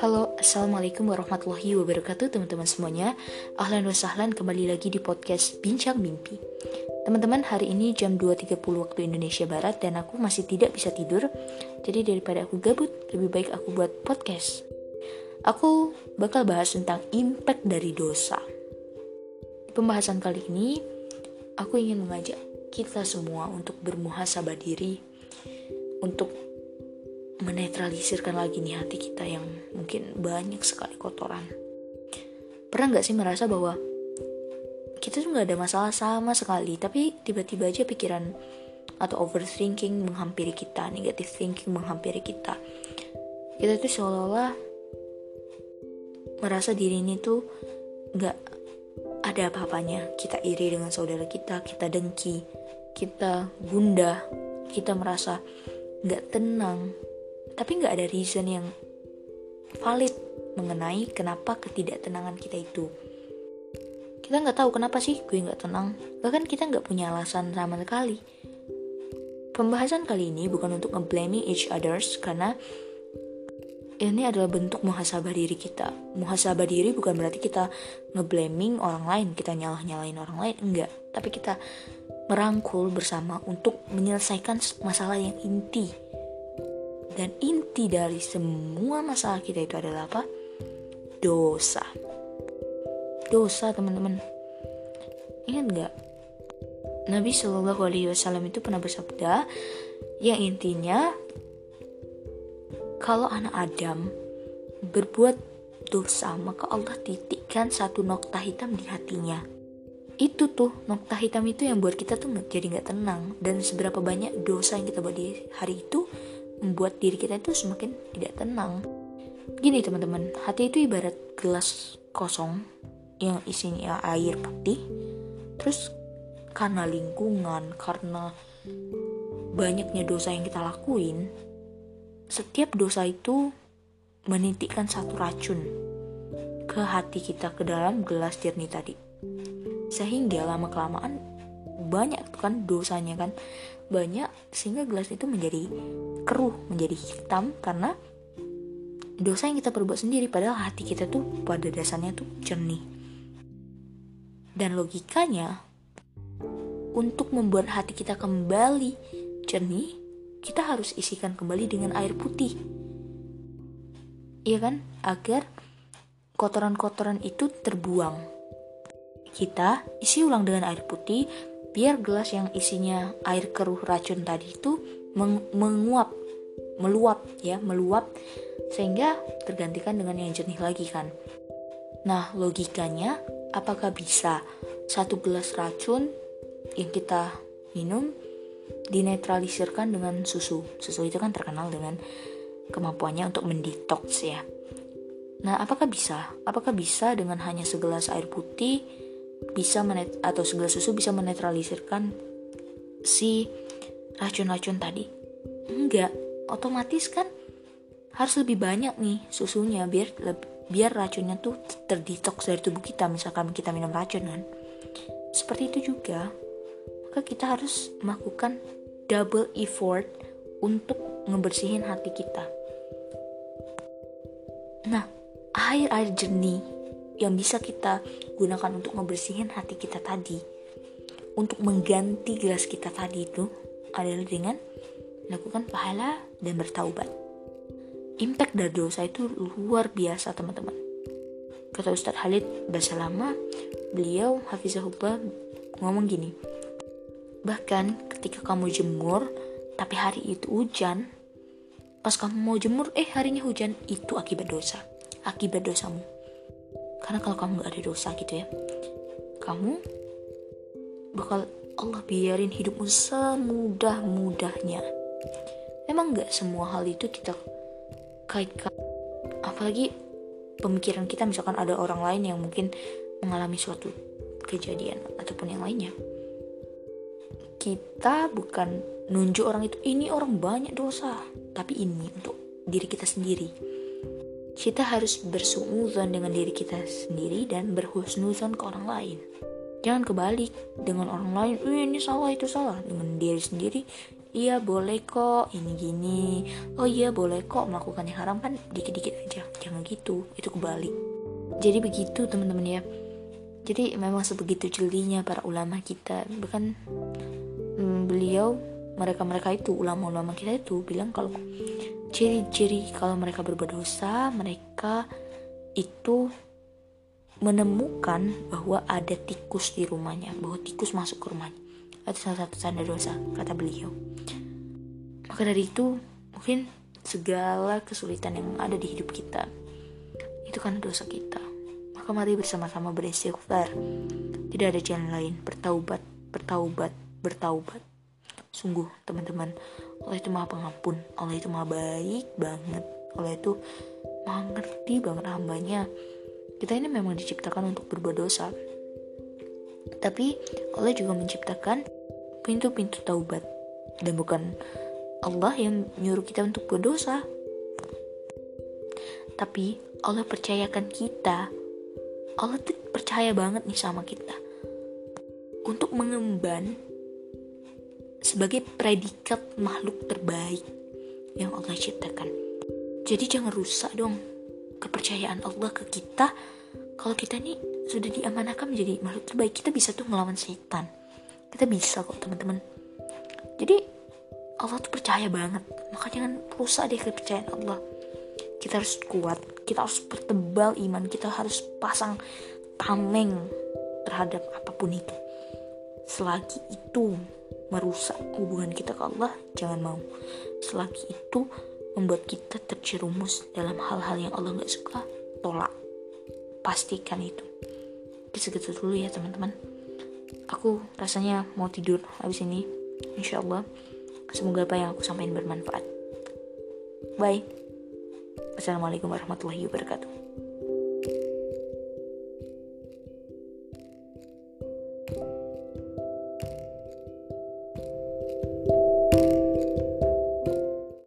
Halo, Assalamualaikum warahmatullahi wabarakatuh teman-teman semuanya. Ahlan wa sahlan kembali lagi di podcast Bincang Mimpi. Teman-teman, hari ini jam 2.30 waktu Indonesia Barat dan aku masih tidak bisa tidur. Jadi daripada aku gabut, lebih baik aku buat podcast. Aku bakal bahas tentang impact dari dosa. Di pembahasan kali ini, aku ingin mengajak kita semua untuk bermuhasabah diri Untuk menetralisirkan lagi nih hati kita yang mungkin banyak sekali kotoran. Pernah nggak sih merasa bahwa kita tuh nggak ada masalah sama sekali, tapi tiba-tiba aja pikiran atau overthinking menghampiri kita, negative thinking menghampiri kita. Kita tuh seolah-olah merasa diri ini tuh nggak ada apa-apanya. Kita iri dengan saudara kita, kita dengki, kita gundah, kita merasa nggak tenang, tapi nggak ada reason yang valid mengenai kenapa ketidaktenangan kita itu. Kita nggak tahu kenapa sih gue nggak tenang. Bahkan kita nggak punya alasan sama sekali. Pembahasan kali ini bukan untuk ngeblaming each others karena ini adalah bentuk muhasabah diri kita. Muhasabah diri bukan berarti kita ngeblaming orang lain kita nyalah nyalain orang lain enggak. Tapi kita merangkul bersama untuk menyelesaikan masalah yang inti dan inti dari semua masalah kita itu adalah apa? Dosa. Dosa teman-teman. Ingat nggak? Nabi Shallallahu Alaihi Wasallam itu pernah bersabda yang intinya kalau anak Adam berbuat dosa maka Allah titikkan satu nokta hitam di hatinya itu tuh nokta hitam itu yang buat kita tuh jadi nggak tenang dan seberapa banyak dosa yang kita buat di hari itu membuat diri kita itu semakin tidak tenang. Gini teman-teman, hati itu ibarat gelas kosong yang isinya air putih. Terus karena lingkungan, karena banyaknya dosa yang kita lakuin, setiap dosa itu menitikkan satu racun ke hati kita ke dalam gelas jernih tadi. Sehingga lama-kelamaan banyak kan dosanya kan banyak sehingga gelas itu menjadi keruh, menjadi hitam karena dosa yang kita perbuat sendiri padahal hati kita tuh pada dasarnya tuh jernih. Dan logikanya untuk membuat hati kita kembali jernih, kita harus isikan kembali dengan air putih. Iya kan? Agar kotoran-kotoran itu terbuang. Kita isi ulang dengan air putih biar gelas yang isinya air keruh racun tadi itu meng menguap meluap ya meluap sehingga tergantikan dengan yang jernih lagi kan. Nah logikanya apakah bisa satu gelas racun yang kita minum dinetralisirkan dengan susu? Susu itu kan terkenal dengan kemampuannya untuk mendetox ya. Nah apakah bisa? Apakah bisa dengan hanya segelas air putih bisa menet atau segelas susu bisa menetralisirkan si racun-racun tadi. Enggak otomatis kan harus lebih banyak nih susunya biar biar racunnya tuh terdetox dari tubuh kita misalkan kita minum racun kan. Seperti itu juga maka kita harus melakukan double effort untuk ngebersihin hati kita. Nah air air jernih yang bisa kita gunakan untuk membersihin hati kita tadi. Untuk mengganti gelas kita tadi itu adalah dengan melakukan pahala dan bertaubat. Impact dari dosa itu luar biasa teman-teman. Kata Ustadz Halid Basalama beliau Hafizahullah ngomong gini bahkan ketika kamu jemur tapi hari itu hujan pas kamu mau jemur eh harinya hujan itu akibat dosa akibat dosamu karena kalau kamu gak ada dosa gitu ya kamu bakal Allah biarin hidupmu semudah-mudahnya. Memang gak semua hal itu kita kaitkan. Apalagi pemikiran kita misalkan ada orang lain yang mungkin mengalami suatu kejadian ataupun yang lainnya. Kita bukan nunjuk orang itu ini orang banyak dosa. Tapi ini untuk diri kita sendiri kita harus bersuuzon dengan diri kita sendiri dan berhusnuzon ke orang lain. Jangan kebalik dengan orang lain, eh, ini salah itu salah. Dengan diri sendiri, iya boleh kok ini gini. Oh iya boleh kok melakukan yang haram. Kan dikit-dikit aja jangan gitu itu kebalik. Jadi begitu teman-teman ya. Jadi memang sebegitu jelinya para ulama kita. Bahkan hmm, beliau mereka-mereka itu ulama-ulama kita itu bilang kalau ciri-ciri kalau mereka berbuat dosa mereka itu menemukan bahwa ada tikus di rumahnya, bahwa tikus masuk ke rumahnya. Itu salah satu tanda dosa, kata beliau. Maka dari itu, mungkin segala kesulitan yang ada di hidup kita, itu kan dosa kita. Maka mari bersama-sama beristighfar. Tidak ada jalan lain, bertaubat, bertaubat, bertaubat. Sungguh, teman-teman, Allah itu maha pengampun, Allah itu maha baik banget, Allah itu maha ngerti banget hambanya kita ini memang diciptakan untuk berbuat dosa. Tapi Allah juga menciptakan pintu-pintu taubat. Dan bukan Allah yang nyuruh kita untuk berdosa. Tapi Allah percayakan kita. Allah tuh percaya banget nih sama kita. Untuk mengemban sebagai predikat makhluk terbaik yang Allah ciptakan. Jadi jangan rusak dong kepercayaan Allah ke kita. Kalau kita ini sudah diamanahkan menjadi makhluk terbaik kita bisa tuh melawan setan. Kita bisa kok teman-teman. Jadi Allah tuh percaya banget. Maka jangan rusak deh kepercayaan Allah. Kita harus kuat. Kita harus pertebal iman. Kita harus pasang tameng terhadap apa pun itu. Selagi itu merusak hubungan kita ke Allah jangan mau selagi itu membuat kita terjerumus dalam hal-hal yang Allah nggak suka, tolak. Pastikan itu. Segitu dulu ya teman-teman. Aku rasanya mau tidur habis ini. Insya Allah. Semoga apa yang aku sampaikan bermanfaat. Bye. Assalamualaikum warahmatullahi wabarakatuh.